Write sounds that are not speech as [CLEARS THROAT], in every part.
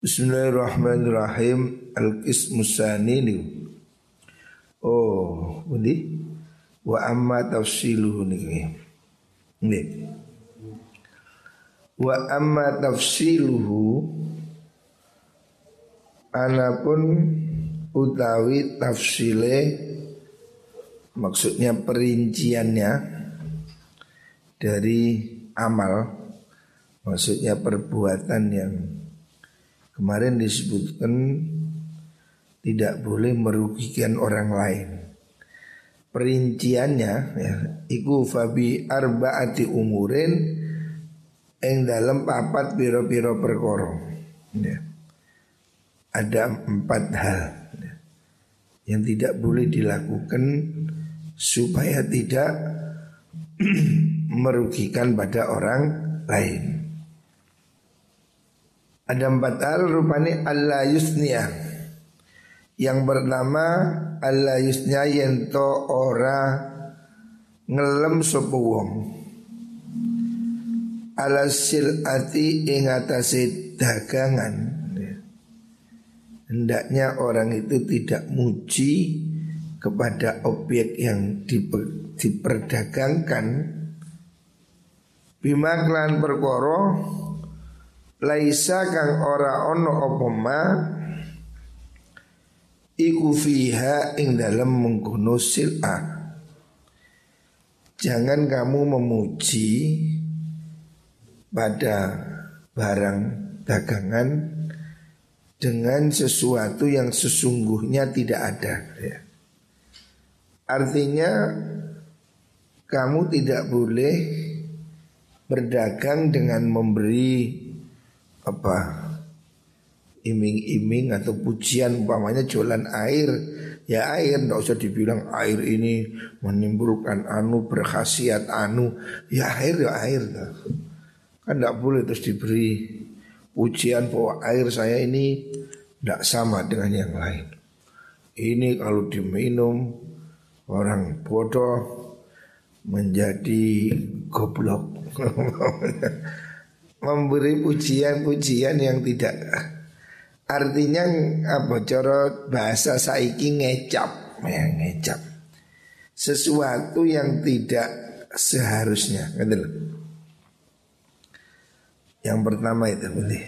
Bismillahirrahmanirrahim. Al-Qismusani ini Oh ini Wa amma tafsiluhu ini Ini Wa amma tafsiluhu Anapun utawi tafsile Maksudnya perinciannya Dari amal Maksudnya perbuatan yang Kemarin disebutkan tidak boleh merugikan orang lain. Perinciannya ya, iku fabi arbaati umurin eng dalam papat biro-biro perkoro. Ya. Ada empat hal ya, yang tidak boleh dilakukan supaya tidak [CLEARS THROAT] merugikan pada orang lain. Ada empat hal rupanya Allah yusnia Yang bernama Allah yusnia yento ora ngelem sopo wong. Ala silati ing atase dagangan. Hendaknya orang itu tidak muji kepada objek yang diper, diperdagangkan. Bimaklan perkoro laisa kang ora ono apa ma iku fiha ing dalam mengkono sil'ah Jangan kamu memuji pada barang dagangan dengan sesuatu yang sesungguhnya tidak ada. Ya. Artinya kamu tidak boleh berdagang dengan memberi apa iming-iming atau pujian umpamanya jualan air. Ya air tidak usah dibilang air ini menimbulkan anu berkhasiat anu. Ya air ya air kan tidak boleh terus diberi pujian bahwa air saya ini tidak sama dengan yang lain. Ini kalau diminum orang bodoh menjadi goblok [LAUGHS] memberi pujian-pujian yang tidak artinya apa cara bahasa saiki ngecap ya ngecap. Sesuatu yang tidak seharusnya gitu Yang pertama itu boleh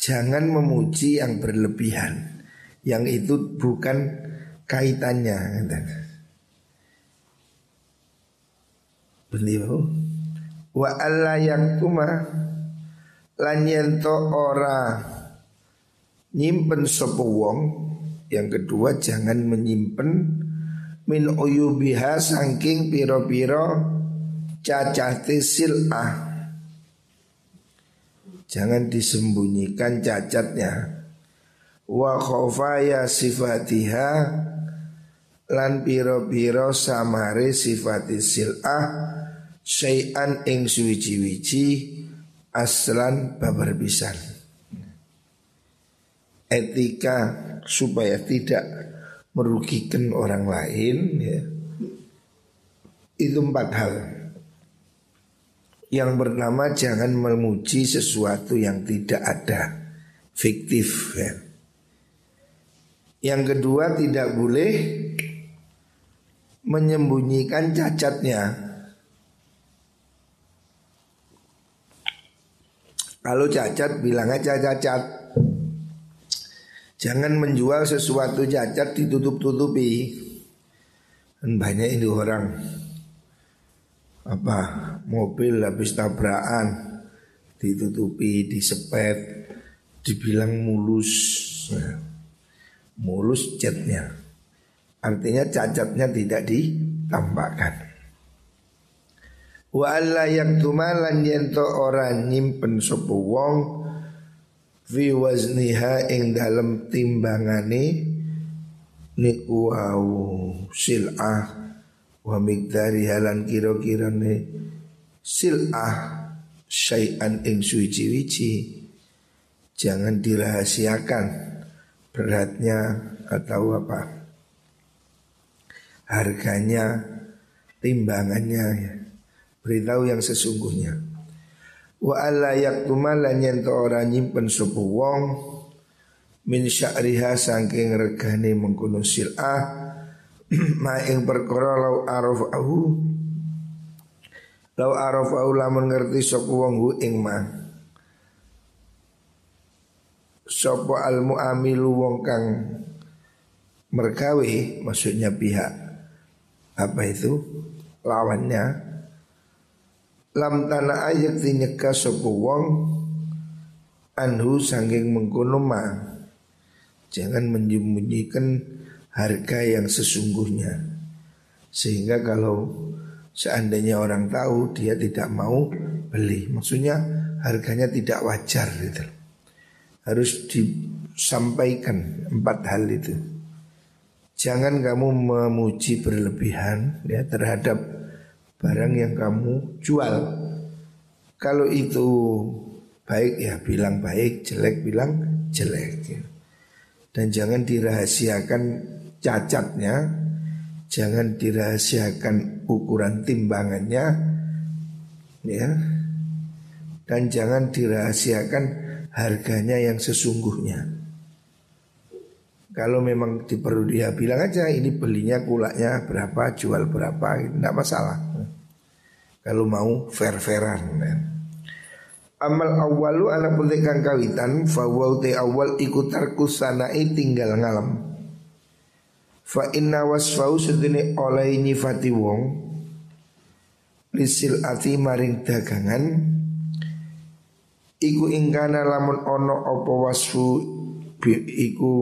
Jangan memuji yang berlebihan. Yang itu bukan kaitannya. Beliau wa alla yaktuma lan yento ora nyimpen sapa wong yang kedua jangan menyimpen min uyubiha saking piro-piro cacate sil'ah. Jangan disembunyikan cacatnya. Wa khofaya sifatiha lan piro-piro samare sifati sil'ah syai'an ing suwiji-wiji aslan babar pisan. Etika supaya tidak merugikan orang lain ya. Itu empat hal. Yang pertama jangan memuji sesuatu yang tidak ada Fiktif ya. Yang kedua tidak boleh menyembunyikan cacatnya Kalau cacat bilang aja cacat Jangan menjual sesuatu cacat ditutup-tutupi. Dan banyak ini orang. Apa? Mobil habis tabrakan. Ditutupi, disepet Dibilang mulus. Mulus catnya. Artinya cacatnya tidak ditampakkan Wa alla yaktumalan yento ora nyimpen sapa wong fi wazniha ing dalem timbangane niku au sil'ah wa miqdari halan kira-kirane sil'ah syai'an ing suci-wici jangan dirahasiakan beratnya atau apa harganya timbangannya ya beritahu yang sesungguhnya. Wa alla yaktuma lan yen ora nyimpen sapa wong min sya'riha saking regane mengkono sil'ah [CLEARS THROAT] ma ing perkara lau arafahu lau arafahu lamun ngerti sapa wong hu ing ma sapa al muamilu wong kang mergawe maksudnya pihak apa itu lawannya lam tanah ayat dinyeka sopo wong anhu sangking mengkono ma. Jangan menyembunyikan harga yang sesungguhnya. Sehingga kalau seandainya orang tahu dia tidak mau beli maksudnya harganya tidak wajar gitu. Harus disampaikan empat hal itu. Jangan kamu memuji berlebihan ya terhadap barang yang kamu jual. Kalau itu baik ya bilang baik, jelek bilang jelek. Ya. Dan jangan dirahasiakan cacatnya, jangan dirahasiakan ukuran timbangannya, ya. Dan jangan dirahasiakan harganya yang sesungguhnya. Kalau memang diperlu dia bilang aja ini belinya kulaknya berapa, jual berapa, tidak masalah. Kalau mau fair-fairan. Amal awalu anak putih kang kawitan Fawau te awal ikutar kusanai tinggal ngalam Fa inna wasfau sedini oleh nyifati wong Lisil ati maring dagangan Iku ingkana lamun ono opo wasfu Iku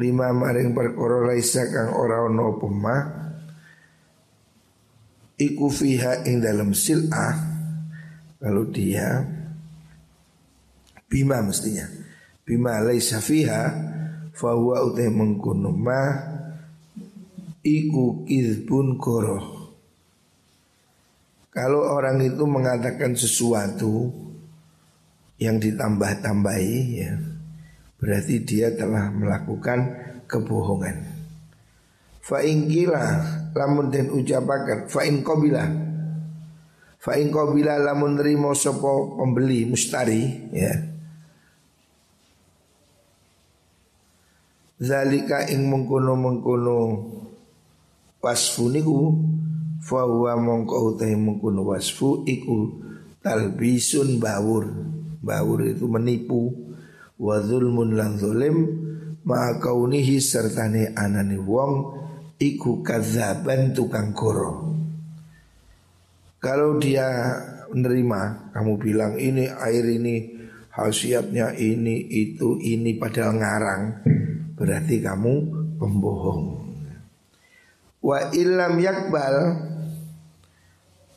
lima maring perkara laisa kang ora ono opo mah iku fiha ing dalam sil'ah. Kalau dia bima mestinya. Bima laisa fiha fahuwa utai mengkono ma iku kizbun koroh. Kalau orang itu mengatakan sesuatu yang ditambah-tambahi ya berarti dia telah melakukan kebohongan. Fa lamun den ucapakan fa in qabila fa in qabila lamun nrimo sapa pembeli mustari ya. Zalika ing mengkono-mengkono wasfu niku fa huwa mongko utahe mengkono wasfu iku talbisun bawur. Bawur itu menipu. Wa zulmun lan zalim ma kaunihi sertane anane wong iku kazaban tukang koro. Kalau dia menerima, kamu bilang ini air ini khasiatnya ini itu ini padahal ngarang, berarti kamu pembohong. Wa ilam yakbal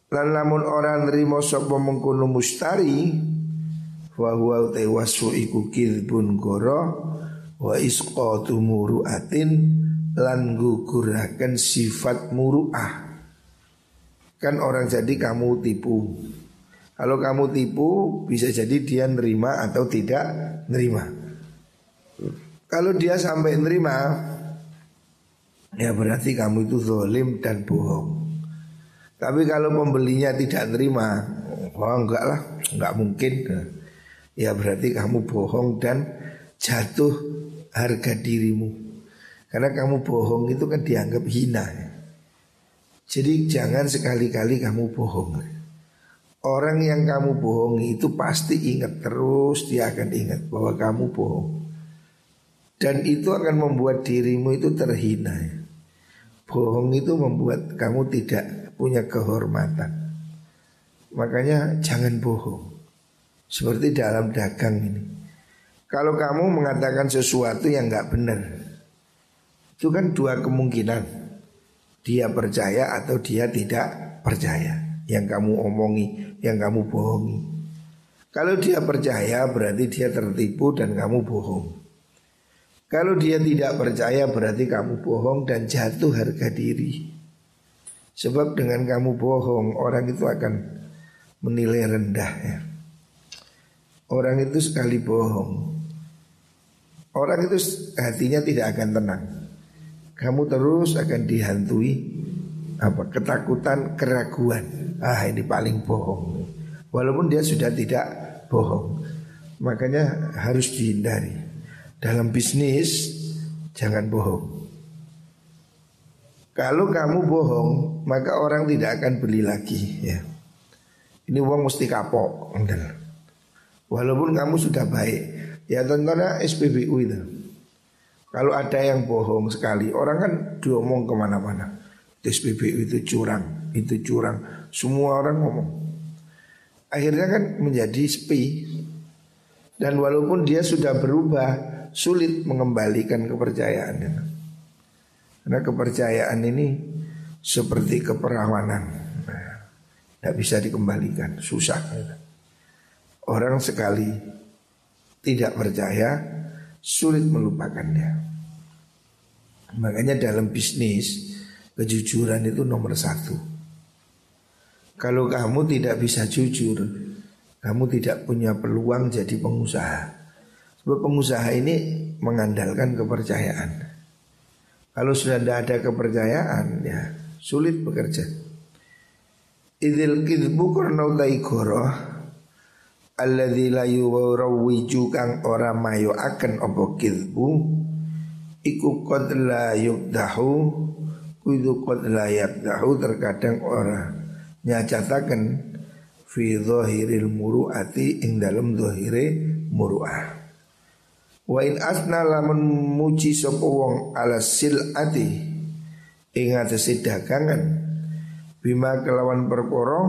lan lamun orang nerima sapa mengkono mustari wa huwa wasu iku kidbun goro wa isqatu muruatin lan guguraken sifat muruah. Kan orang jadi kamu tipu. Kalau kamu tipu bisa jadi dia nerima atau tidak nerima. Kalau dia sampai nerima ya berarti kamu itu zolim dan bohong. Tapi kalau pembelinya tidak nerima, oh enggak lah, enggak mungkin. Ya berarti kamu bohong dan jatuh harga dirimu. Karena kamu bohong itu kan dianggap hina Jadi jangan sekali-kali kamu bohong. Orang yang kamu bohongi itu pasti ingat terus Dia akan ingat bahwa kamu bohong. Dan itu akan membuat dirimu itu terhina Bohong itu membuat kamu tidak punya kehormatan. Makanya jangan bohong. Seperti dalam dagang ini. Kalau kamu mengatakan sesuatu yang nggak benar itu kan dua kemungkinan. Dia percaya atau dia tidak percaya. Yang kamu omongi, yang kamu bohongi. Kalau dia percaya berarti dia tertipu dan kamu bohong. Kalau dia tidak percaya berarti kamu bohong dan jatuh harga diri. Sebab dengan kamu bohong orang itu akan menilai rendah ya. Orang itu sekali bohong. Orang itu hatinya tidak akan tenang kamu terus akan dihantui apa ketakutan keraguan ah ini paling bohong walaupun dia sudah tidak bohong. Makanya harus dihindari. Dalam bisnis jangan bohong. Kalau kamu bohong, maka orang tidak akan beli lagi ya. Ini uang mesti kapok. Walaupun kamu sudah baik. Ya tentunya SPBU itu. Kalau ada yang bohong sekali, orang kan diomong ke mana-mana. SPBU itu curang, itu curang. Semua orang ngomong. Akhirnya kan menjadi sepi. Dan walaupun dia sudah berubah, sulit mengembalikan kepercayaannya. Karena kepercayaan ini seperti keperawanan. Tidak bisa dikembalikan, susah. Orang sekali tidak percaya, sulit melupakannya. Makanya dalam bisnis, kejujuran itu nomor satu. Kalau kamu tidak bisa jujur, kamu tidak punya peluang jadi pengusaha. Sebab pengusaha ini mengandalkan kepercayaan. Kalau sudah tidak ada kepercayaan, ya sulit bekerja. Idil kidbu Alladhi layu rawiju kang ora mayo akan opo kidbu Iku kod la yukdahu Kudu kod la yakdahu terkadang ora Nyacatakan Fi dhahiril muru'ati ing dalam dhahire muru'ah. Wa in asna lamun muji sopo wong ala sil'ati Ing atasi dagangan bima kelawan perkara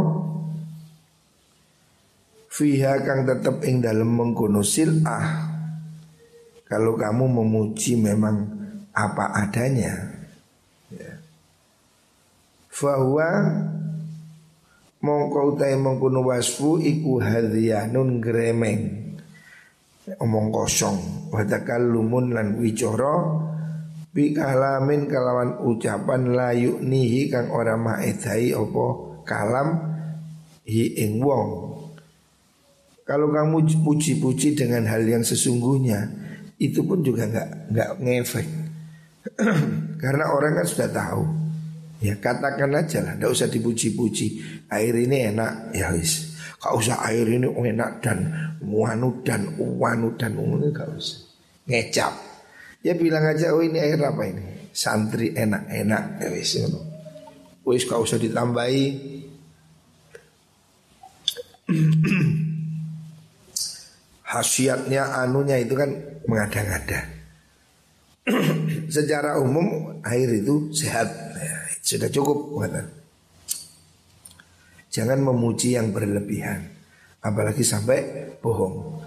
fiha kang tetep ing dalem mengkono silah kalau kamu memuji memang apa adanya ya. Fahuwa mongko utai mengkono wasfu iku hadhiyanun gremeng omong kosong wa takallumun lan wicara Bi kalamin kalawan ucapan layu nihi kang ora maedai opo kalam hi ing wong. Kalau kamu puji-puji dengan hal yang sesungguhnya itu pun juga nggak nggak ngefek. [CLEARS THROAT] Karena orang kan sudah tahu. Ya katakan aja lah, tidak usah dipuji-puji. Air ini enak, ya wis. Kau usah air ini enak dan wanu dan wanu dan ini gak usah. Ngecap. Ya bilang aja oh ini air apa ini Santri enak-enak ya wis. Wis gak usah ditambahi [CLEARS THROAT] Hasiatnya anunya itu kan mengada-ngada. [CLEARS THROAT] Secara umum air itu sehat. Ya, Sudah cukup. Jangan memuji yang berlebihan Apalagi sampai bohong.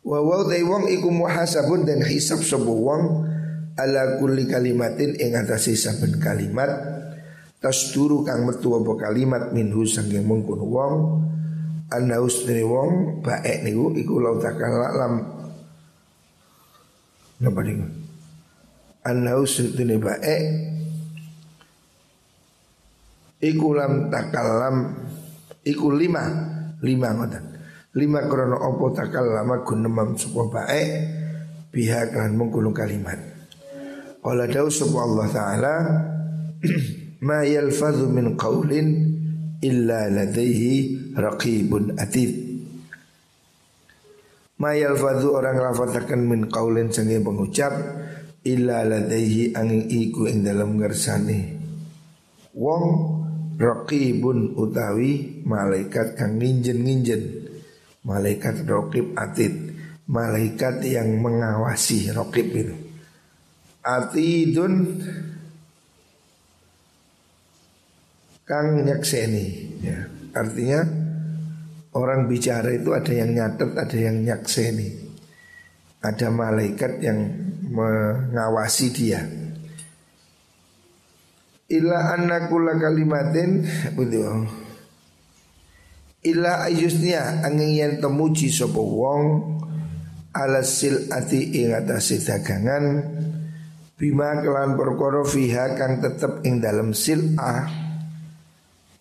Wa wa wong iku muhasabun dan hisab sebuah wong ala kulli kalimatin ing atase saben kalimat. Tasduru kang metu apa kalimat minhu saking mungkun wong ana usdene wong baek niku iku lau takala lam napa niku? Ana usdene baek iku lam takalam iku lima lima ngoten. Lima krono opo takal lama gunemam sebuah baik pihak kan menggunung kalimat. Qala dawu Allah Ta'ala [CLEARS THROAT] Ma yalfadhu min qawlin illa ladaihi raqibun atid. Ma yalfadhu orang lafatakan min qawlin sangi pengucap illa ladaihi angin iku ing dalam ngersani. Wong raqibun utawi malaikat kang nginjen-nginjen. Malaikat rokib atid. Malaikat yang mengawasi rokib itu. Atidun Kang nyakseni ya. Artinya Orang bicara itu ada yang nyatet Ada yang nyakseni Ada malaikat yang Mengawasi dia. Illa anna kalimatin Betul Ila ayusnya angin yang temuji sopo wong ala ati ing atase dagangan bima kelan perkara fiha kang tetep ing dalam sil'ah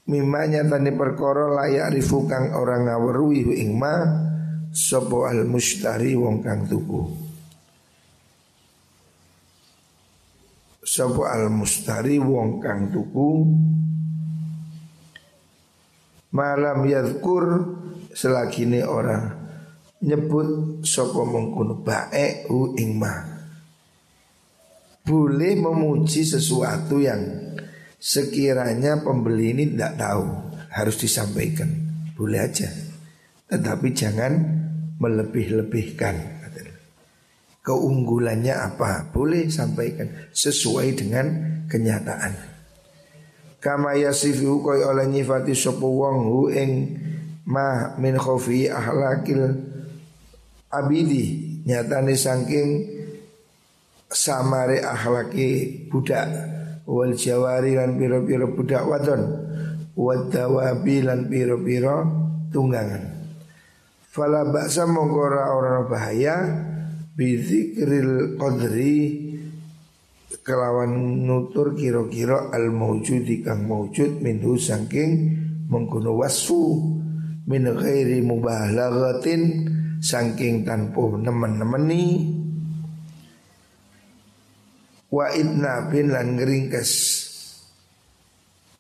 mimma nyatane perkara layak rifu kang orang ngaweruhi ing ma sopo al mustari wong kang tuku. Sopo al mustari wong kang tuku. Malam yadkur selagi ini orang nyebut sopo mengkuno bae u ingma boleh memuji sesuatu yang sekiranya pembeli ini tidak tahu harus disampaikan. Boleh aja. Tetapi jangan melebih-lebihkan keunggulannya apa? Boleh sampaikan sesuai dengan kenyataan. Kama yasifu koy oleh nyifati sapa wong hu ing ma min khofi ahlakil abidi. Nyatane saking samare akhlaki budak wal jawari lan piro-piro budak wadon wadawabi lan piro-piro tunggangan. Fala baksa mongkora orang bahaya bizikril qadri kelawan nutur kira-kira al maujudi kang maujud minhu saking mengkono wasfu min ghairi mubalaghatin saking tanpa nemen-nemeni wa idna bin lan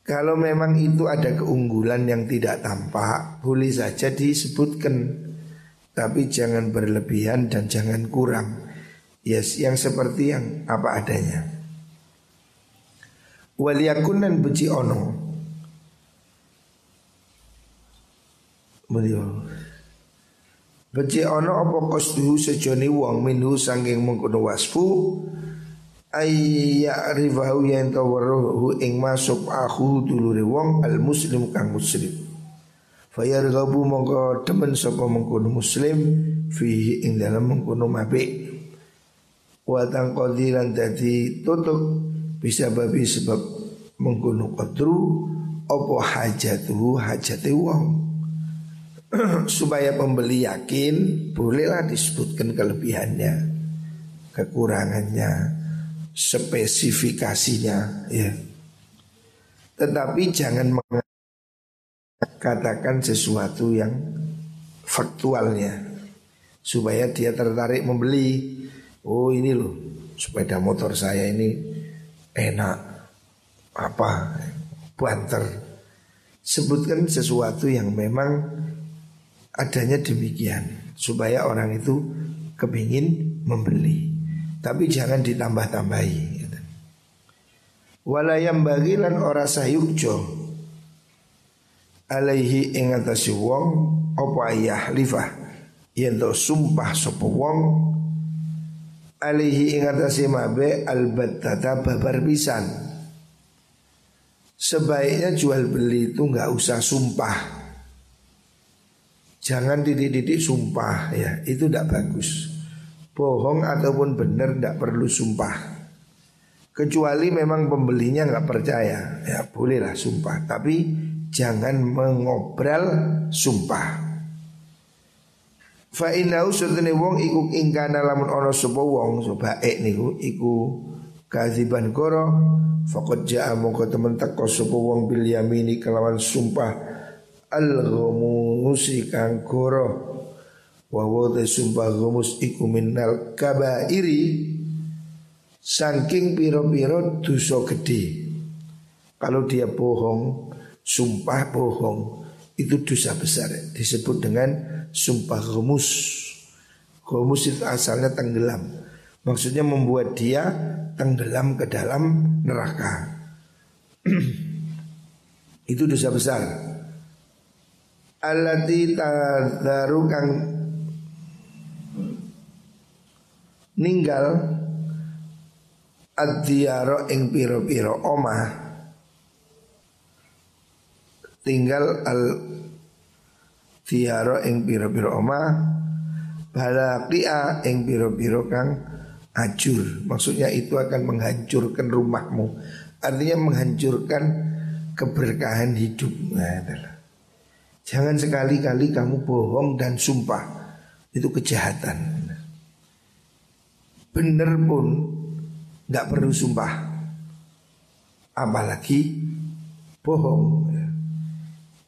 kalau memang itu ada keunggulan yang tidak tampak boleh saja disebutkan. Tapi jangan berlebihan dan jangan kurang. Yes yang seperti yang apa adanya. Waliyakunan beci ono. Beliau Beci ono apa kostuhu sejoni wong minhu sangking mengkono wasfu Ayya rifahu yang tawaruhu ing masuk aku dulure wong al muslim kang muslim. Fayargabu mongko temen sapa mengkono muslim Fihi ing dalam mengkono mabik. Watang kodiran dadi tutup Bisa babi sebab mengkono kodru Opo hajatuhu hajati wong. [CLEARS THROAT] Supaya pembeli yakin bolehlah disebutkan kelebihannya, kekurangannya, spesifikasinya ya. Tetapi jangan mengatakan sesuatu yang faktualnya supaya dia tertarik membeli. Oh ini loh sepeda motor saya ini enak apa banter. Sebutkan sesuatu yang memang adanya demikian supaya orang itu kepingin membeli tapi jangan ditambah-tambahi gitu. walayam bagilan ora sayukjo alaihi ing atase wong lifah? Yen to sumpah sapa wong alaihi ing atase mabe albattata babar pisan. Sebaiknya jual beli itu nggak usah sumpah. Jangan didik-didik sumpah ya. Itu tidak bagus Bohong ataupun benar tidak perlu sumpah. Kecuali memang pembelinya nggak percaya. Ya bolehlah sumpah. Tapi jangan mengobral sumpah. Fa innahu sutune wong iku ingkana lamun ana sapa wong sapa ek niku iku kaziban koro faqad jaa mongko temen teko sapa wong bil yamini kelawan sumpah. Al-ghumus kang koro wa wa sumpah ghumus iku minal kabairi. Saking piro-piro dosa gede kalau dia bohong sumpah bohong itu dosa besar. Disebut dengan sumpah ghumus. Ghumus itu asalnya tenggelam. Maksudnya membuat dia tenggelam ke dalam neraka. Itu dosa besar. Allati tadharu kang ninggal ad-diyara ing pira-pira omah. Tinggal al diyara ing pira-pira omah balaqi'a ing pira-pira kang hancur maksudnya itu akan menghancurkan rumahmu. Artinya menghancurkan keberkahan hidup. Nah, Jangan sekali-kali kamu bohong dan sumpah. Itu kejahatan Bener pun Gak perlu sumpah. Apalagi bohong.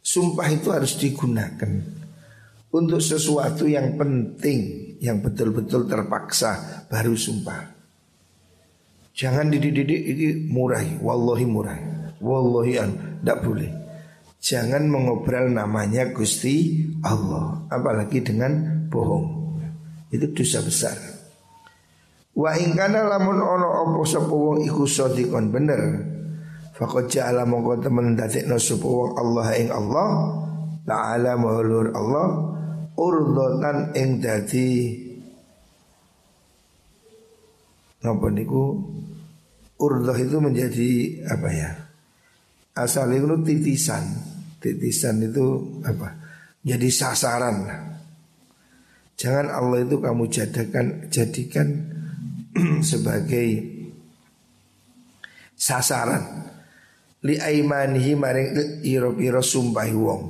Sumpah itu harus digunakan Untuk sesuatu yang penting Yang betul-betul terpaksa Baru sumpah. Jangan dididik ini murah Wallahi murah. Wallahi an Tidak boleh. Jangan mengobral namanya Gusti Allah Apalagi dengan bohong. Itu dosa besar Wa ingkana lamun ono opo sapa wong iku sadikon bener Fakot ja'ala mongko temen dadekno sapa wong Allah ing Allah Ta'ala mahulur Allah Urdotan ing dadi Napa niku Urdoh itu menjadi apa ya Asal itu titisan titisan itu apa? Jadi sasaran. Jangan Allah itu kamu jadikan jadikan [CLEARS THROAT] sebagai sasaran. Li aimanihi maring iro-iro sumpahi wong.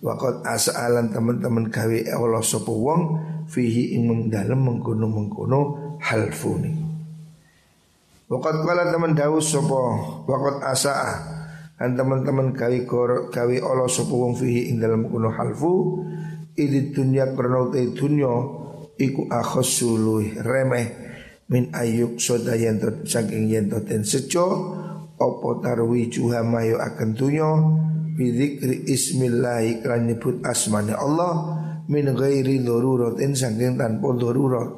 Wakot asa'alan teman-teman gawe Allah sopo wong fihi ing mengdalam mengkono mengkono halfuni. Wakot kala teman dawu sopo wakot asa'a dan teman-teman kor kawi Allah sapa wong fihi ing dalam kuno halfu idi dunya karena dunya iku akhasulu remeh min ayuk soda yen to saking yen to ten seco opo tarwi juha mayo akan dunya bidzikri ismillah iklan nyebut asmane Allah min ghairi daruratin saking tanpa darurat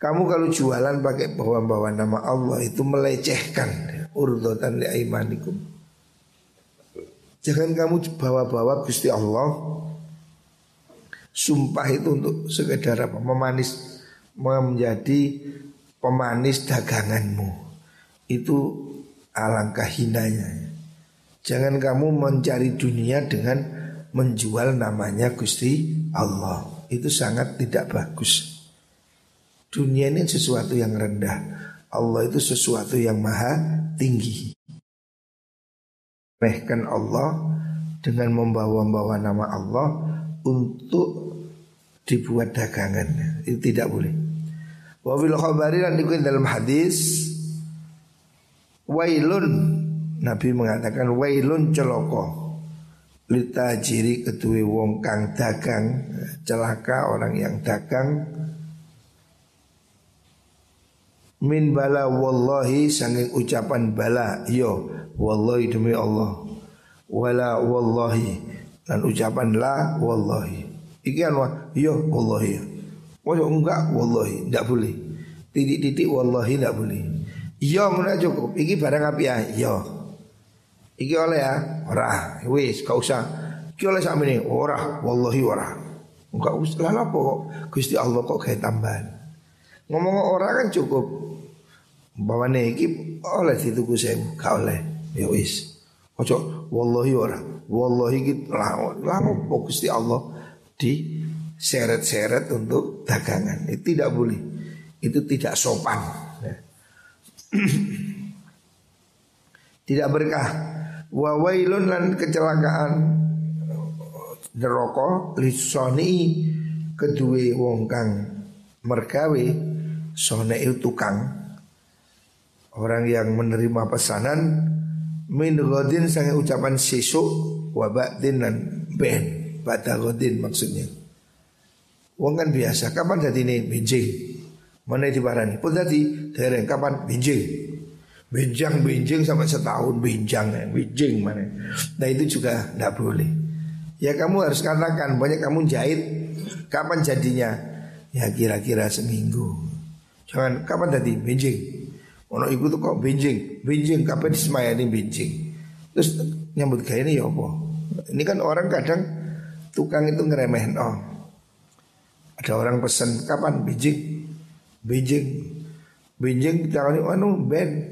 kamu kalau jualan pakai bawa-bawa nama Allah itu melecehkan urdotan li aimanikum. Jangan kamu bawa-bawa Gusti Allah Sumpah itu untuk sekedar apa? Memanis Menjadi pemanis daganganmu. Itu alangkah hinanya. Jangan kamu mencari dunia dengan menjual namanya Gusti Allah. Itu sangat tidak bagus. Dunia ini sesuatu yang rendah. Allah itu sesuatu yang maha tinggi. Mehkan Allah dengan membawa-bawa nama Allah untuk dibuat dagangan. Itu tidak boleh. Wa fil khabari dan dalam hadis wailun. Nabi mengatakan wailun celoko litajiri ketui wong kang dagang celaka orang yang dagang. Min bala wallahi sanging ucapan bala yo wallahi demi Allah. Wala wallahi dan ucapan la wallahi iki anu yo wallahi. Wah enggak wallahi tidak boleh. Titik-titik wallahi tidak boleh. Yo ngono cukup iki barang api ya yo iki oleh ya? Ora. Wis gak usah. Iki oleh sakmene? Ora wallahi ora. Enggak usah lah kok? Gusti Allah kok kayak tambahan. Ngomong orang kan cukup. Umpamane iki oleh dituku sewu, gak oleh. Ya wis. Ojo wallahi ora. Wallahi iki lama Gusti Allah di seret-seret untuk dagangan. Itu tidak boleh. Itu tidak sopan. Ya. [CLEARS THROAT] tidak berkah. Wa wailun lan kecelakaan neraka lisoni kedua wong kang mergawe sone tukang Orang yang menerima pesanan Min godin sangat ucapan sesuk Wabatin dan ben Bata godin maksudnya. Wong kan biasa Kapan jadi ini benjing Mana dibarani Pun tadi dereng kapan? Benjing Benjang benjing sampai setahun benjang Benjing mana? Nah itu juga tidak boleh. Ya kamu harus katakan Banyak kamu jahit. Kapan jadinya? Ya kira-kira seminggu. Jangan kapan tadi benjing Ono iku tuh kok benjing, benjing kapan ini benjing. Terus nyambut gaya ini ya apa? Ini kan orang kadang tukang itu ngeremehin oh. Ada orang pesen kapan benjing, benjing, benjing jangan anu ben,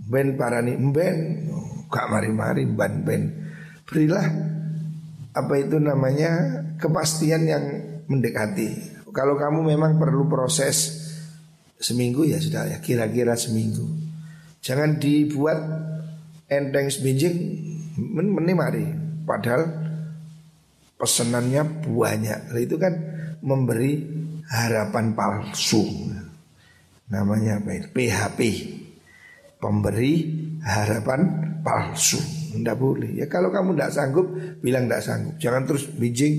ben parani ben, gak mari-mari ban ben. Berilah apa itu namanya kepastian yang mendekati. Kalau kamu memang perlu proses seminggu ya sudah ya kira-kira seminggu. Jangan dibuat enteng sebinjing menimari. Padahal pesenannya banyak. Itu kan memberi harapan palsu. Namanya apa itu? PHP. Pemberi harapan palsu. Tidak boleh. Ya kalau kamu tidak sanggup, bilang tidak sanggup. Jangan terus bijing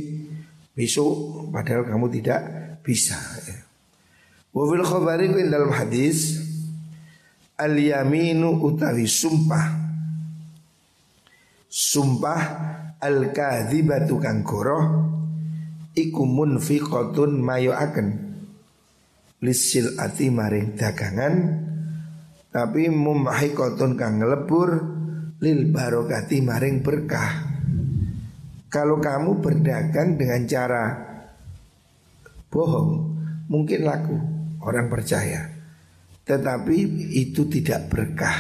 besok padahal kamu tidak bisa. Ya. Wa fil khabari dalam hadis al yaminu utawi sumpah sumpah al-kadzibatu kang goroh iku munfiqatun mayoaken lisil ati maring dagangan tapi mumahikotun kang ngelebur lil barokati maring berkah. Kalau kamu berdagang dengan cara bohong, mungkin laku orang percaya. Tetapi itu tidak berkah.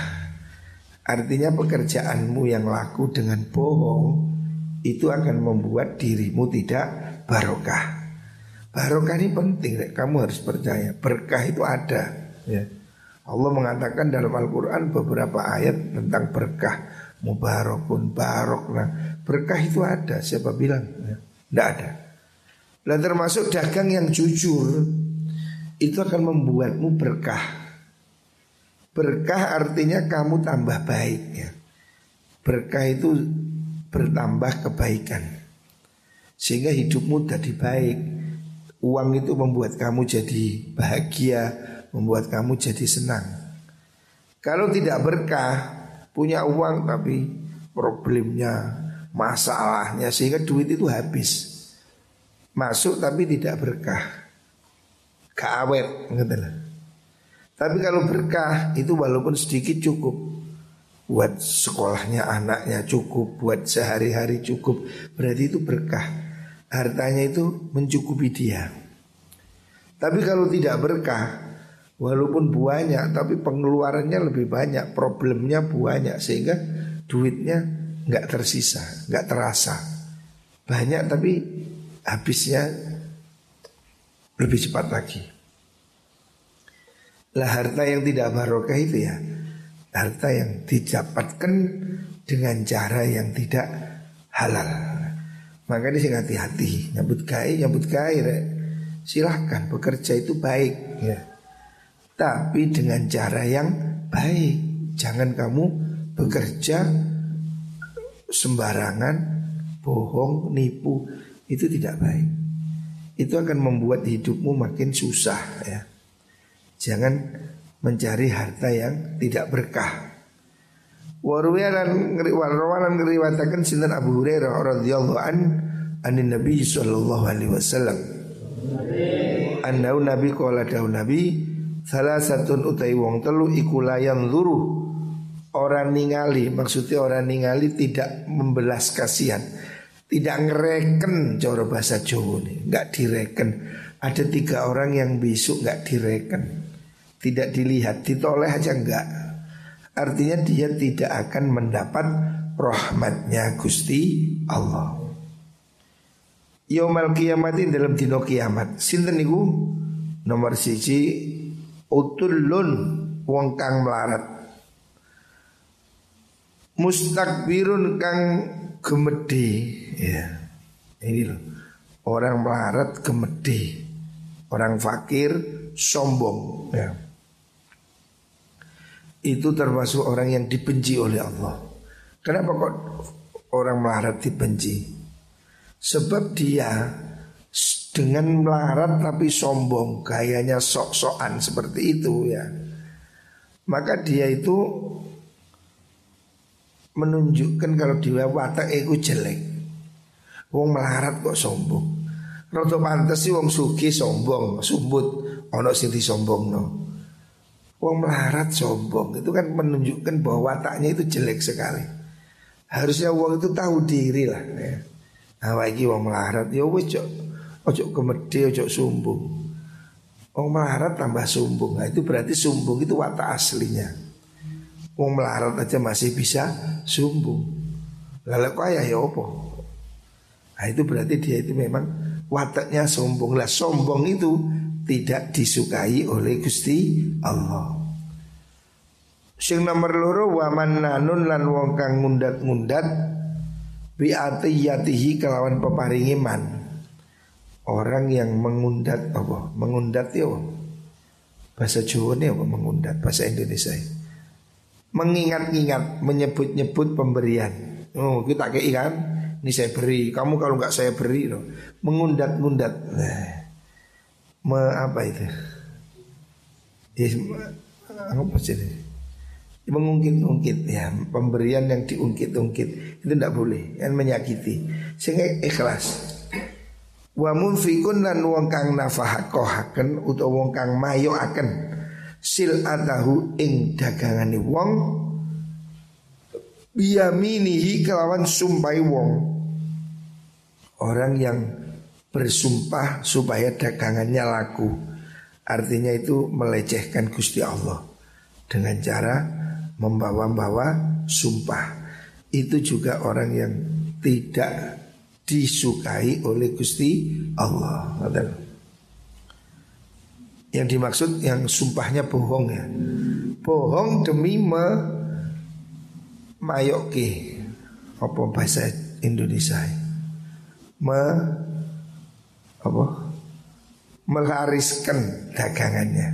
Artinya pekerjaanmu yang laku dengan bohong itu akan membuat dirimu tidak barokah. Barokah ini penting, kamu harus percaya. Berkah itu ada. Ya. Allah mengatakan dalam Al-Quran beberapa ayat tentang berkah. Mubarakun, barok. Nah, berkah itu ada. Siapa bilang? Ya. Tidak ada. Dan termasuk dagang yang jujur itu akan membuatmu berkah. Berkah artinya kamu tambah baik ya. Berkah itu bertambah kebaikan. Sehingga hidupmu jadi baik. Uang itu membuat kamu jadi bahagia, membuat kamu jadi senang. Kalau tidak berkah, punya uang tapi problemnya, masalahnya sehingga duit itu habis. Masuk tapi tidak berkah. Gitu Tapi kalau berkah itu walaupun sedikit cukup buat sekolahnya anaknya cukup, buat sehari-hari cukup, berarti itu berkah. Hartanya itu mencukupi dia. Tapi kalau tidak berkah, Walaupun banyak tapi pengeluarannya lebih banyak Problemnya banyak sehingga duitnya nggak tersisa nggak terasa Banyak tapi habisnya lebih cepat lagi Lah harta yang tidak barokah itu ya Harta yang didapatkan dengan cara yang tidak halal Makanya sih hati-hati Nyambut kai, nyambut kai Silahkan bekerja itu baik ya tapi dengan cara yang baik. Jangan kamu bekerja sembarangan, bohong, nipu, itu tidak baik. Itu akan membuat hidupmu makin susah ya. Jangan mencari harta yang tidak berkah. Warwiyalan ngriwalan ngriwataken sinten Abu Hurairah radhiyallahu an Nabi sallallahu alaihi wasallam. Annau Nabi qala daun Nabi Salah satu utai wong telu iku layan luru Orang ningali maksudnya orang ningali tidak membelas kasihan Tidak ngereken cara bahasa Jawa nih Nggak direken Ada tiga orang yang besok nggak direken Tidak dilihat Ditoleh aja enggak. Artinya dia tidak akan mendapat rahmatnya Gusti Allah. Yaumal kiamatin dalam dino kiamat. Sinten niku? Nomor siji utulun wong kang melarat. Mustakbirun kang gemedi ya ini loh orang melarat gemedi orang fakir sombong. Ya itu termasuk orang yang dibenci oleh Allah kenapa kok orang melarat dibenci sebab dia dengan melarat tapi sombong, gayanya sok-sokan seperti itu ya. Maka dia itu menunjukkan kalau dia watak itu jelek. Wong melarat kok sombong. Roto pantas sih wong suki sombong, sumbut ono sing sombong no. Wong melarat sombong itu kan menunjukkan bahwa wataknya itu jelek sekali. Harusnya wong itu tahu diri lah. Ya. Nah, wong melarat ya wis Ojo kemedi, ojo sumbung. Wong melarat tambah sumbung. Nah, itu berarti sumbung itu watak aslinya. Wong melarat aja masih bisa sumbung. Lalu kaya ya apa? Nah, itu berarti dia itu memang wataknya sombong. Lah sombong itu tidak disukai oleh Gusti Allah. Sing nomor loro waman nanun lan wong kang ngundat-ngundat bi atiyatihi kelawan peparingi man. Orang yang mengundat apa? Mengundat ya Bahasa Jawa ini apa mengundat Bahasa Indonesia Mengingat-ingat Menyebut-nyebut pemberian Oh kita kayak ikan Ini saya beri Kamu kalau nggak saya beri loh. Mengundat-undat nah, me, Apa itu? Ya, Apa sih mengungkit-ungkit ya pemberian yang diungkit-ungkit itu tidak boleh yang menyakiti. Sehingga ikhlas. Wa munfikun lan wong kang nafahakohaken utawa wong kang sil atahu ing dagangane wong biyaminihi kelawan sumpai wong. Orang yang bersumpah supaya dagangannya laku artinya itu melecehkan Gusti Allah dengan cara membawa-bawa sumpah itu juga orang yang tidak disukai oleh Gusti Allah. Yang dimaksud yang sumpahnya bohong ya. Bohong demi me mayoki apa bahasa Indonesia. Me apa? Melariskan dagangannya.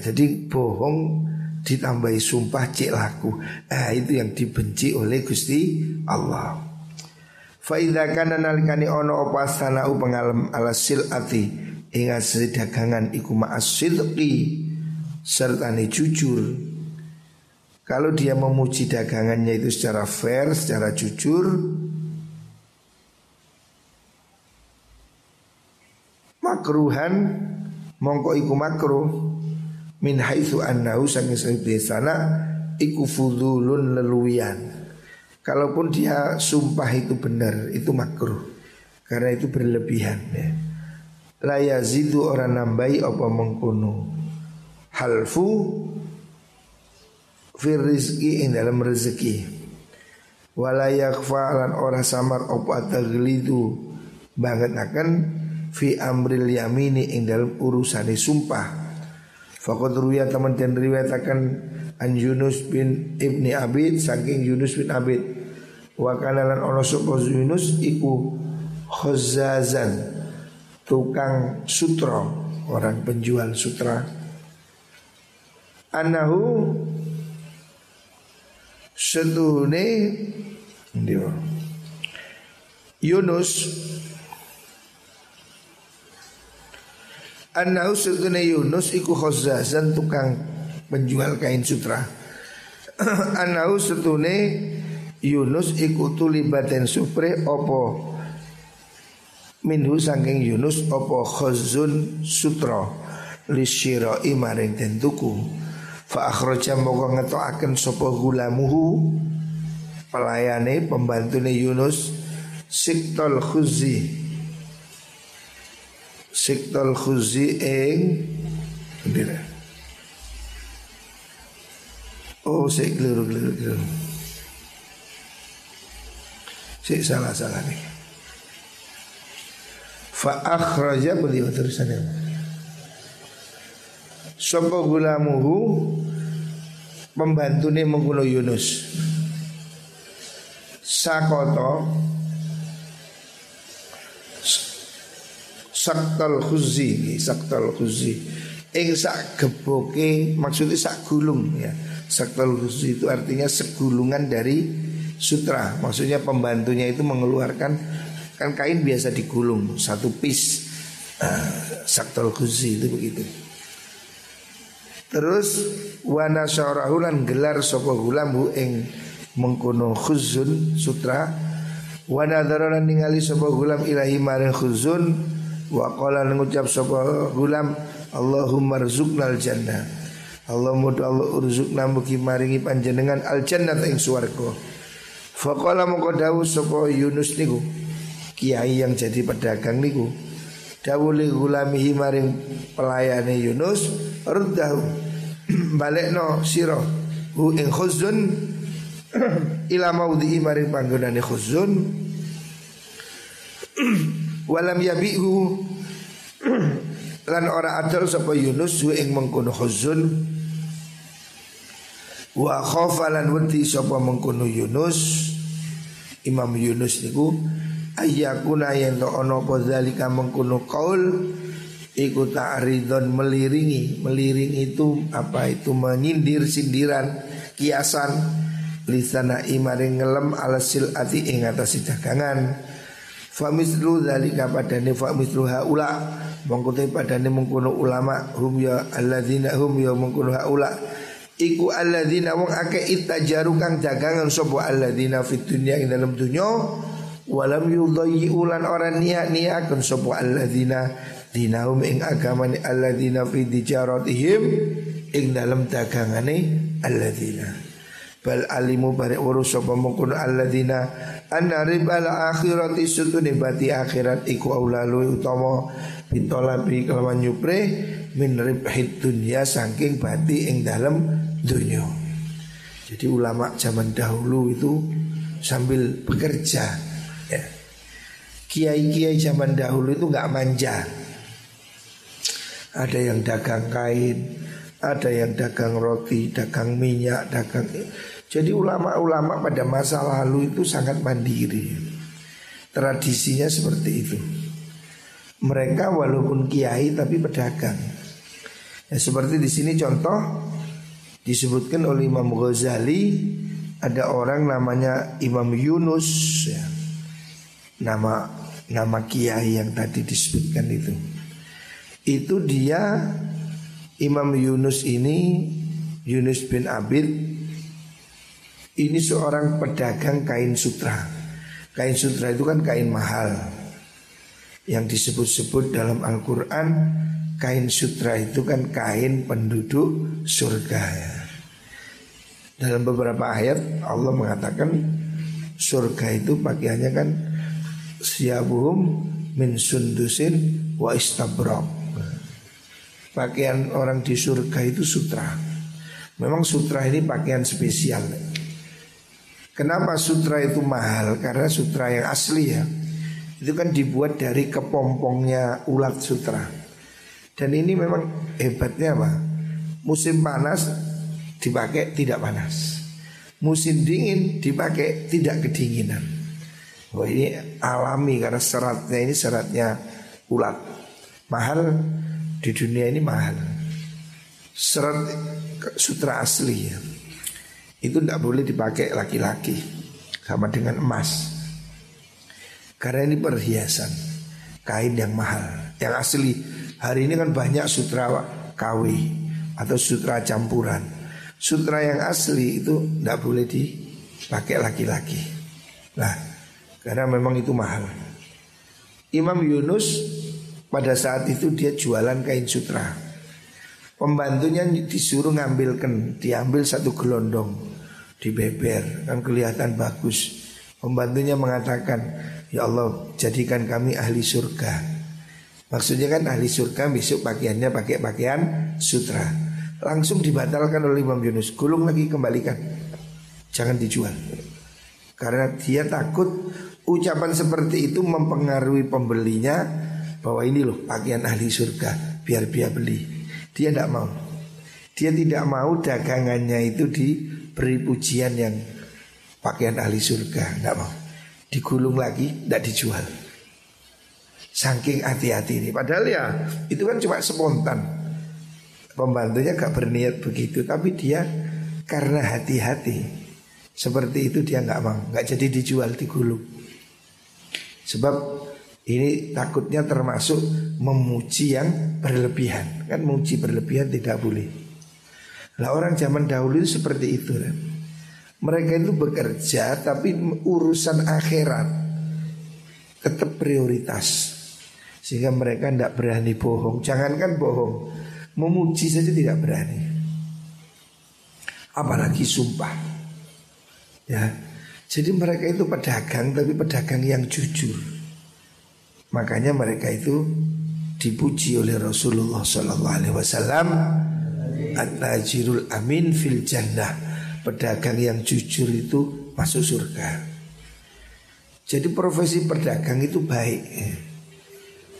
Jadi bohong ditambahi sumpah cek laku. Eh itu yang dibenci oleh Gusti Allah. Faida kana nalikani ono apa sanau pengalem ala silati ing dagangan iku ma'as serta jujur. Kalau dia memuji dagangannya itu secara fair, secara jujur, makruhan mongko iku makruh min haitsu annahu sangi sana iku fudulun leluwian. Kalaupun dia sumpah itu benar, itu makruh. Karena itu berlebihan ya. La yazidu orang nambahi apa mengkono. Halfu fir rizki ing dalam rezeki. Wala yakfa lan ora samar apa taglidu banget akan fi amril yamini ing dalam urusane sumpah. Fakot ruya teman dan riwayatakan an Yunus bin Ibni Abid saking Yunus bin Abid. Wa kanalan ono sapa Yunus iku khazazan tukang sutra orang penjual sutra. Anahu seduhune Yunus Annahu sutune Yunus iku khazazan tukang penjual kain sutra. [CLEARS THROAT] Annahu sutune Yunus iku tulibaten supre opo minhu saking Yunus opo khazun sutra lisyira maring den tuku. Fa akhraja moko ngetokaken sapa gulamuhu pelayane pembantune Yunus siktol khuzi Siktol khuzi ing Bendera Oh saya keliru keliru keliru. Saya salah salah nih. Fa akhraja beliau terusannya Sopo gulamuhu Pembantune mengkuno Yunus? Sakoto saktal khuzi saktal khuzi. Ing sak geboke maksudnya sak gulung ya. Saktal khuzi itu artinya segulungan dari sutra. Maksudnya pembantunya itu mengeluarkan kan kain biasa digulung satu piece. Uh, saktal khuzi itu begitu. Terus wana syarahulan gelar sapa gulam ing mengkono khuzun sutra. Wana darolan ningali sapa gulam ilahi maring khuzun Wa qala ngucap sapa gulam Allahumma rzuqnal jannah. Allah mudah Allah urzukna mugi maringi panjenengan al jannah ing swarga. Faqala moko dawuh sapa Yunus niku kiai yang jadi pedagang niku dawuh li gulamihi maring pelayane Yunus ruddahu [CLEARS THROAT] balekno sira hu ing khuzun [CLEARS THROAT] ila maudhi maring panggonane khuzun [CLEARS THROAT] walam yabihu. Lan ora adol sapa Yunus wa ing mengkono huzun. Wa khofa lan wedi sapa mengkono Yunus. Imam Yunus niku ayyakuna yen to ana apa zalika mengkono iku ta'ridon meliringi. Meliring itu apa? Itu menyindir sindiran kiasan. Lisana imaring ngelem alasil ati ing atas dagangan Famislu dzalika padane famislu haula. Mongko te padane mengkono ulama hum ya alladzina hum ya mengkono haula. Iku alladzina wong akeh ittajaru kang dagangan sapa alladzina fid dunya ing dalam dunya walam yudayyi ulan orang niat niatkan sapa alladzina dinahum ing agamane alladzina fi tijaratihim ing dalam dagangane alladzina bal alimu bare urus sapa mungkun alladzina anna ribal akhirati sutune bati akhirat iku aulalu utama bitolabi kelawan nyupre min ribhid dunya saking bati ing dalam dunia. Jadi ulama zaman dahulu itu sambil bekerja. Ya. Kiai-kiai zaman dahulu itu nggak manja. Ada yang dagang kain, ada yang dagang roti, dagang minyak, dagang. Jadi ulama-ulama pada masa lalu itu sangat mandiri. Tradisinya seperti itu. Mereka walaupun kiai tapi pedagang. Ya, seperti di sini contoh disebutkan oleh Imam Ghazali ada orang namanya Imam Yunus ya. nama nama kiai yang tadi disebutkan itu itu dia Imam Yunus ini Yunus bin Abid ini seorang pedagang kain sutra kain sutra itu kan kain mahal yang disebut-sebut dalam Al-Quran kain sutra itu kan kain penduduk surga ya. Dalam beberapa ayat Allah mengatakan surga itu pakaiannya kan siabuhum min sundusin wa istabrak. Pakaian orang di surga itu sutra. Memang sutra ini pakaian spesial. Kenapa sutra itu mahal? Karena sutra yang asli ya. Itu kan dibuat dari kepompongnya ulat sutra. Dan ini memang hebatnya apa? Musim panas dipakai tidak panas. Musim dingin dipakai tidak kedinginan. Wah ini alami karena seratnya ini seratnya ulat. Mahal di dunia ini mahal. Serat sutra asli ya. Itu tidak boleh dipakai laki-laki sama dengan emas. Karena ini perhiasan kain yang mahal, yang asli Hari ini kan banyak sutra KW atau sutra campuran. Sutra yang asli itu tidak boleh dipakai laki-laki. Nah, karena memang itu mahal. Imam Yunus pada saat itu dia jualan kain sutra. Pembantunya disuruh ngambilkan, diambil satu gelondong di beber, kan kelihatan bagus. Pembantunya mengatakan, "Ya Allah, jadikan kami ahli surga." Maksudnya kan ahli surga besok pakaiannya pakai pakaian sutra. Langsung dibatalkan oleh Imam Yunus. Gulung lagi kembalikan. Jangan dijual. Karena dia takut ucapan seperti itu mempengaruhi pembelinya bahwa ini loh pakaian ahli surga biar dia beli. Dia tidak mau. Dia tidak mau dagangannya itu diberi pujian yang pakaian ahli surga. Tidak mau. Digulung lagi, tidak dijual. Saking hati-hati ini Padahal ya itu kan cuma spontan Pembantunya gak berniat begitu Tapi dia karena hati-hati Seperti itu dia gak mau Gak jadi dijual di gulung Sebab ini takutnya termasuk memuji yang berlebihan. Kan memuji berlebihan tidak boleh. Nah orang zaman dahulu itu seperti itu kan? Mereka itu bekerja tapi urusan akhirat tetap prioritas. Sehingga mereka tidak berani bohong. Jangankan bohong Memuji saja tidak berani. Apalagi sumpah. Ya. Jadi mereka itu pedagang Tapi pedagang yang jujur Makanya mereka itu Dipuji oleh Rasulullah Sallallahu Alaihi Wasallam At-tajirul amin fil jannah. Pedagang yang jujur itu Masuk surga. Jadi profesi pedagang itu baik.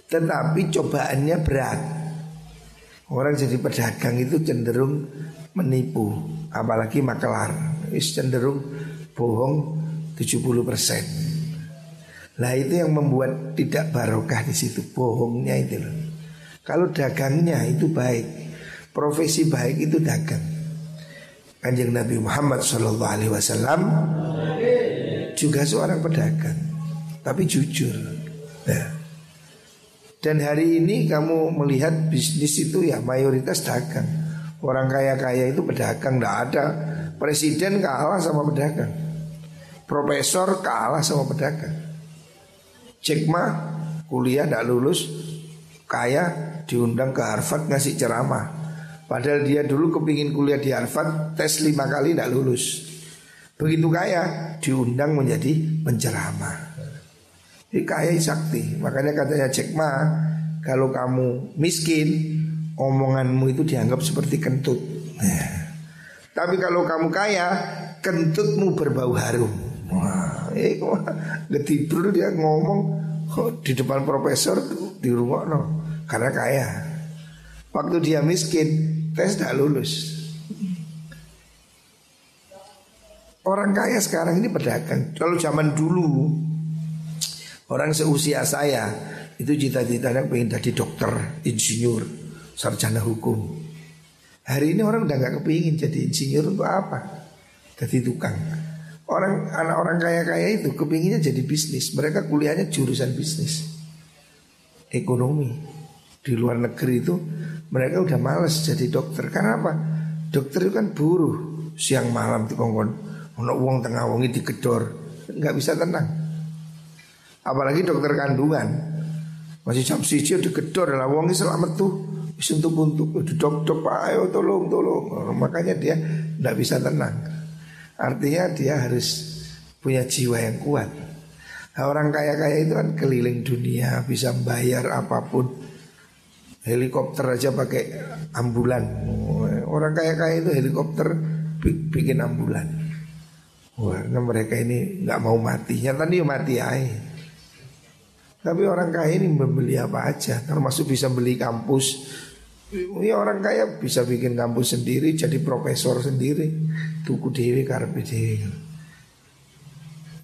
Tetapi cobaannya berat. Orang jadi pedagang itu cenderung menipu Apalagi makelar. Cenderung bohong 70% Nah itu yang membuat tidak barokah di situ Bohongnya itu loh Kalau dagangnya itu baik Profesi baik itu dagang Kanjeng Nabi Muhammad SAW Juga seorang pedagang Tapi jujur Nah dan hari ini kamu melihat bisnis itu ya mayoritas dagang Orang kaya-kaya itu pedagang tidak ada. Presiden kalah sama pedagang. Profesor kalah sama pedagang. Jack Ma kuliah tidak lulus, kaya diundang ke Harvard ngasih ceramah. Padahal dia dulu kepingin kuliah di Harvard, tes lima kali tidak lulus. Begitu kaya, diundang menjadi penceramah. Jadi kaya sakti. Makanya katanya Jack Ma, kalau kamu miskin, omonganmu itu dianggap seperti kentut. Nah. Tapi kalau kamu kaya, kentutmu berbau harum. Wah, eh getibur dia ngomong oh, di depan profesor di rumah no, karena kaya. Waktu dia miskin, tes tidak lulus. Orang kaya sekarang ini pedagang. Kalau zaman dulu orang seusia saya itu cita-citanya pengen jadi dokter, insinyur sarjana hukum. Hari ini orang udah nggak kepingin jadi insinyur untuk apa? Jadi tukang. Orang anak orang kaya-kaya itu kepinginnya jadi bisnis. Mereka kuliahnya jurusan bisnis, ekonomi. Di luar negeri itu mereka udah males jadi dokter. Karena apa? Dokter itu kan buruh siang malam di kongkon. Ono uang tengah wongi digedor, nggak bisa tenang. Apalagi dokter kandungan, masih jam siji digedor lah wongi selamat tuh Sentuh untuk dok dok pak ayo tolong tolong makanya dia tidak bisa tenang artinya dia harus punya jiwa yang kuat. Nah, orang kaya kaya itu kan keliling dunia bisa bayar apa pun. Helikopter aja pakai ambulan. Orang kaya kaya itu helikopter bikin ambulan. Karena mereka ini nggak mau mati. Nyata nih mati aja. Tapi orang kaya ini membeli apa aja Termasuk bisa beli kampus Ya orang kaya bisa bikin kampus sendiri, jadi profesor sendiri, tuku dewi karpe dewi.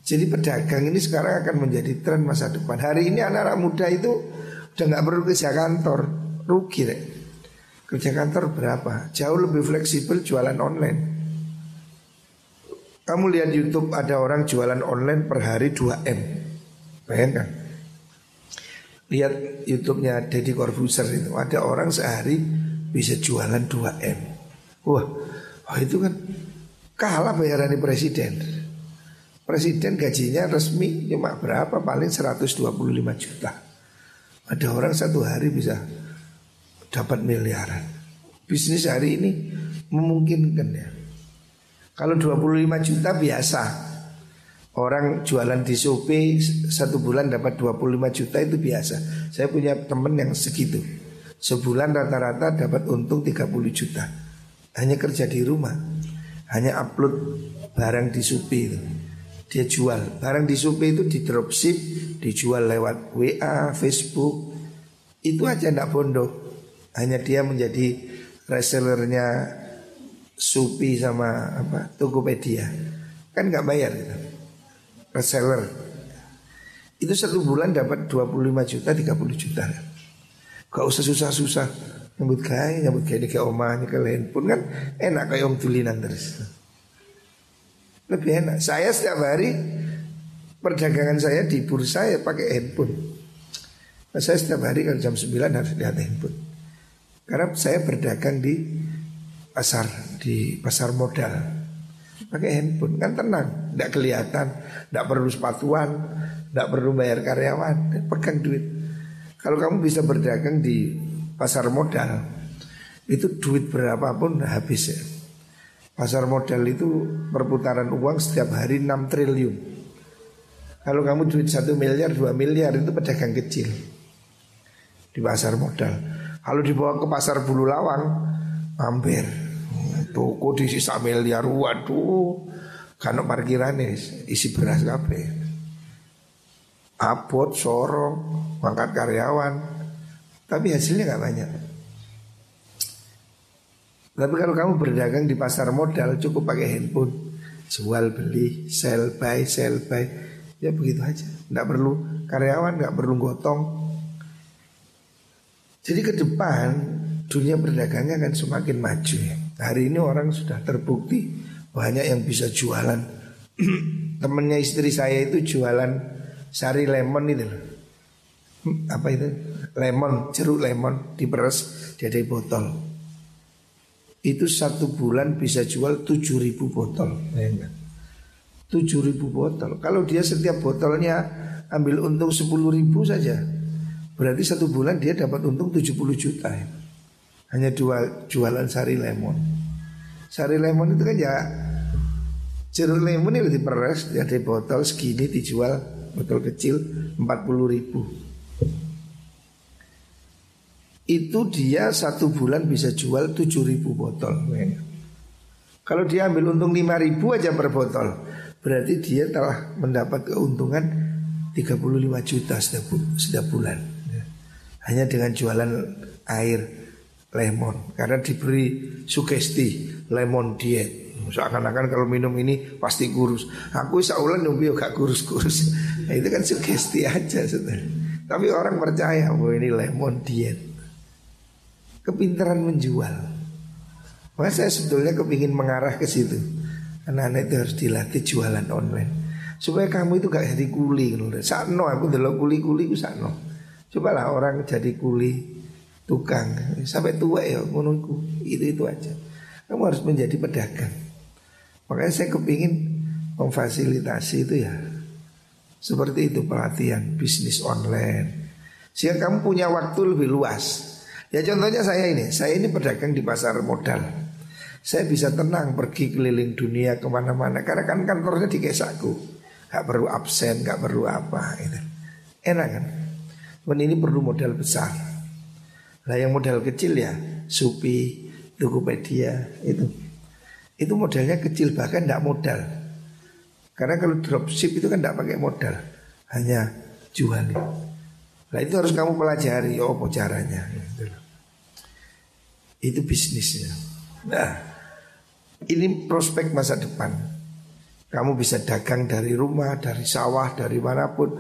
Jadi pedagang ini sekarang akan menjadi tren masa depan. Hari ini anak-anak muda itu udah nggak perlu kerja kantor, rugi deh. Kerja kantor berapa? Jauh lebih fleksibel jualan online. Kamu lihat YouTube ada orang jualan online per hari 2M. Bayangkan. Lihat YouTube-nya Deddy Corbuzier itu ada orang sehari bisa jualan 2M. Wah, wah itu kan kalah bayaran presiden. Presiden gajinya resmi cuma berapa? Paling 125 juta. Ada orang satu hari bisa dapat miliaran. Bisnis hari ini memungkinkan ya. Kalau 25 juta biasa, Orang jualan di Shopee satu bulan dapat 25 juta itu biasa. Saya punya temen yang segitu. Sebulan rata-rata dapat untung 30 juta. Hanya kerja di rumah. Hanya upload barang di Shopee itu. Dia jual. Barang di Shopee itu di dropship, dijual lewat WA, Facebook. Itu aja ndak bondo. Hanya dia menjadi resellernya Shopee sama apa Tokopedia. Kan nggak bayar gitu reseller. Itu satu bulan dapat 25 juta 30 juta. Gak usah susah-susah. Nyambut kain, nyambut kain ke omahnya ke handphone kan Enak kayak om tulinan terus. Lebih enak. Saya setiap hari Perdagangan saya di bursa ya pakai handphone. Nah, Saya setiap hari kalau jam 9 harus lihat handphone. Karena saya berdagang di pasar Di pasar modal pakai handphone kan tenang, tidak kelihatan, tidak perlu sepatuan, tidak perlu bayar karyawan, pegang duit. Kalau kamu bisa berdagang di pasar modal, itu duit berapapun habis ya. Pasar modal itu perputaran uang setiap hari 6 triliun. Kalau kamu duit 1 miliar, 2 miliar itu pedagang kecil di pasar modal. Kalau dibawa ke pasar bulu lawang, hampir Toko di sisa miliar waduh karena parkiran isi beras kape. Abot, sorong, mangkat karyawan, tapi hasilnya nggak banyak. Tapi kalau kamu berdagang di pasar modal cukup pakai handphone, jual beli, sell buy, sell buy, ya begitu aja. Nggak perlu karyawan, nggak perlu gotong. Jadi ke depan dunia perdagangnya akan semakin maju ya. Hari ini orang sudah terbukti banyak yang bisa jualan. [CLEARS THROAT] Temennya istri saya itu jualan sari lemon itu loh. Apa itu? Lemon, jeruk lemon diperes jadi botol. itu satu bulan bisa jual tujuh ribu botol. Tujuh ribu botol. Kalau dia setiap botolnya ambil untung sepuluh ribu saja, berarti satu bulan dia dapat untung 70 juta. Ya. Hanya jual jualan sari lemon. Sari lemon itu kan ya jeruk lemon ini diperes, ya di botol segini dijual botol kecil 40 ribu itu dia satu bulan bisa jual 7 ribu botol. Kalau dia ambil untung 5 ribu aja per botol, berarti dia telah mendapat keuntungan 35 juta setiap bulan. Hanya dengan jualan air lemon karena diberi sugesti lemon diet. Seakan-akan kalau minum ini pasti kurus. Aku saulan nunggu gak kurus-kurus. Nah, itu kan sugesti aja sudah. Tapi orang percaya bahwa ini lemon diet kepintaran menjual. Maka saya sebetulnya kepingin mengarah ke situ. Anak-anak itu harus dilatih jualan online. Supaya kamu itu gak jadi kuli loh. Sakno aku dulu kuli-kuli ku sakno. Cobalah orang jadi kuli tukang sampai tua ya menunggu itu itu aja. Kamu harus menjadi pedagang. Makanya saya kepingin memfasilitasi itu ya seperti itu pelatihan bisnis online. Sehingga kamu punya waktu lebih luas. Ya contohnya saya ini, saya ini pedagang di pasar modal. Saya bisa tenang pergi keliling dunia ke mana-mana karena kan kantornya di kesaku. Gak perlu absen, gak perlu apa itu. Enak kan? Dan ini perlu modal besar. Lah yang modal kecil ya, Supi, Tokopedia itu. Itu modalnya kecil bahkan tidak modal. Karena kalau dropship itu kan tidak pakai modal, hanya jual. Nah itu harus kamu pelajari oh apa caranya gitu. Itu bisnisnya Nah ini prospek masa depan Kamu bisa dagang dari rumah, dari sawah, dari mana pun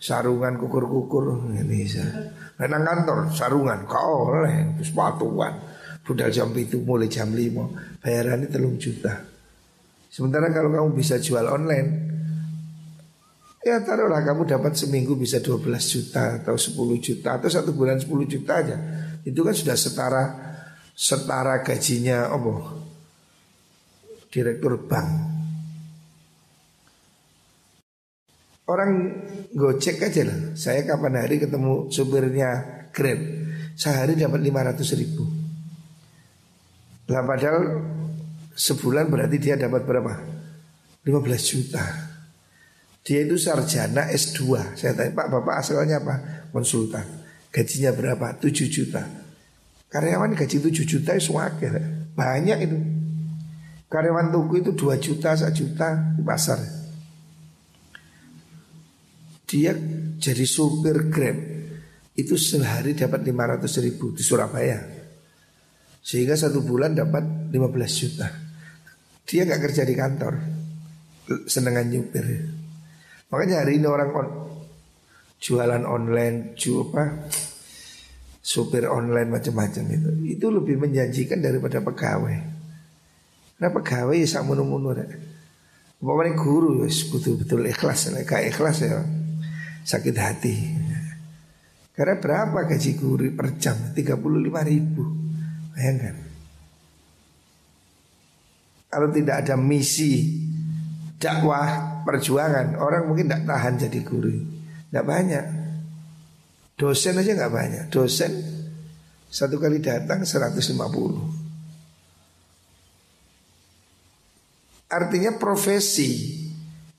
Sarungan kukur-kukur ini bisa Menang kantor, sarungan, kau oleh, sepatuan Budal jam itu mulai jam 5 Bayarannya telung juta Sementara kalau kamu bisa jual online Ya taruhlah kamu dapat seminggu bisa 12 juta atau 10 juta atau satu bulan 10 juta aja. Itu kan sudah setara setara gajinya apa? Direktur bank. Orang gocek aja lah. Saya kapan hari ketemu supirnya Grab. Sehari dapat 500 ribu. Lah padahal sebulan berarti dia dapat berapa? 15 juta. Dia itu sarjana S2 Saya tanya Pak Bapak asalnya apa? Konsultan Gajinya berapa? 7 juta Karyawan gaji 7 juta itu wakil Banyak itu Karyawan tuku itu 2 juta, 1 juta di pasar Dia jadi supir Grab. Itu sehari dapat 500 ribu di Surabaya. Sehingga satu bulan dapat 15 juta. Dia gak kerja di kantor. Senengan nyupir. Makanya hari ini orang on, jualan online, jual apa, supir online macam-macam itu, itu lebih menjanjikan daripada pegawai. Karena pegawai ya sama munu ya. Pokoknya guru ya betul-betul ikhlas, kayak ikhlas ya sakit hati. Karena berapa gaji guru per jam? 35 ribu. Bayangkan. Kalau tidak ada misi dakwah perjuangan orang mungkin tidak tahan jadi guru tidak banyak dosen aja nggak banyak dosen satu kali datang 150 artinya profesi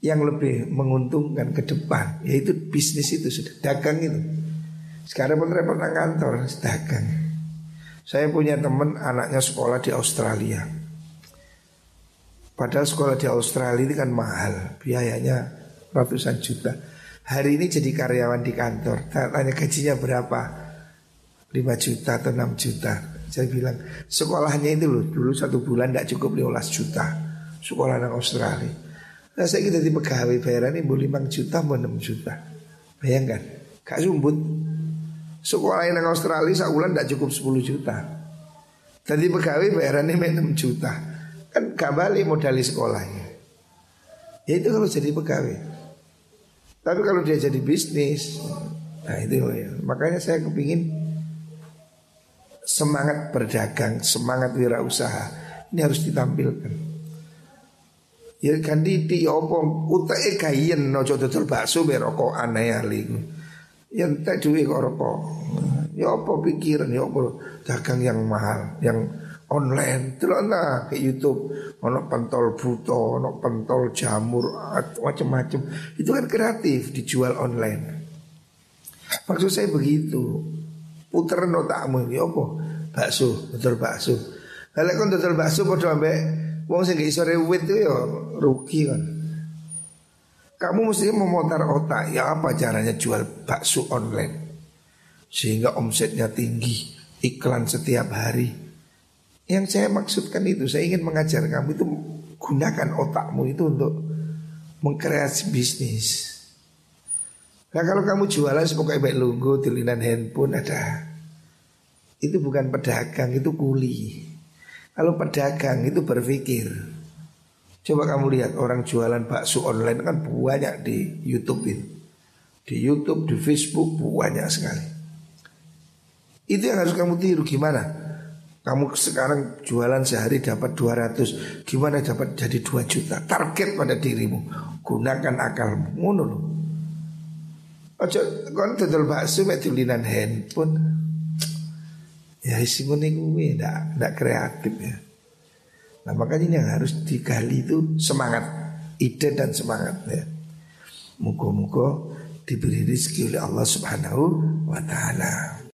yang lebih menguntungkan ke depan. Yaitu bisnis itu sudah dagang itu. Sekarang pun repot kantor dagang. Saya punya teman anaknya sekolah di Australia. Padahal sekolah di Australia ini kan mahal Biayanya ratusan juta. Hari ini jadi karyawan di kantor. Tanya gajinya berapa? 5 juta atau 6 juta. Saya bilang sekolahnya itu loh Dulu satu bulan tidak cukup 15 juta. Sekolah di Australia Nah saya kita di pegawai bayaran ini 5 juta mau 6 juta? Bayangkan Gak sumbut. Sekolah di Australia sebulan tidak cukup 10 juta. Tadi pegawai bayarannya 6 juta. Kan gak balik modali sekolahnya. Ya itu kalau jadi pegawai. Tapi kalau dia jadi bisnis Nah itu ya Makanya saya kepingin semangat berdagang, semangat wirausaha ini harus ditampilkan. Ya kan di di opo utake gayen nojo dodol bakso be rokok aneh ali. Ya tak duwe kok rokok. Ya apa pikiran ya apa dagang yang mahal, yang online. Delokna ke YouTube ono pentol buto, ono pentol jamur macam-macam. Itu kan kreatif dijual online. Maksud saya begitu. Puter otakmu ya apa? Bakso, betul bakso. Kalau kon dodol bakso padha ambek Wong sing iso rewit itu ya rugi kan. Kamu mesti memutar otak ya apa caranya jual bakso online sehingga omsetnya tinggi, iklan setiap hari. Yang saya maksudkan itu saya ingin mengajar kamu itu gunakan otakmu itu untuk mengkreasi bisnis. Nah kalau kamu jualan sepokoknya baik logo, tulisan handphone ada. Itu bukan pedagang, itu kuli. Kalau pedagang itu berpikir Coba kamu lihat orang jualan bakso online kan banyak di Youtube ini. Di Youtube, di Facebook banyak sekali. Itu yang harus kamu tiru gimana? Kamu sekarang jualan sehari dapat 200 Gimana dapat jadi 2 juta? Target pada dirimu Gunakan akalmu. Ngono loh Ojo kon bakso mek handphone Ya kuning kuwi ndak ndak kreatif ya. Nah makanya yang harus digali itu semangat ide dan semangat ya. Muka-muka diberi rezeki oleh Allah Subhanahu wa taala.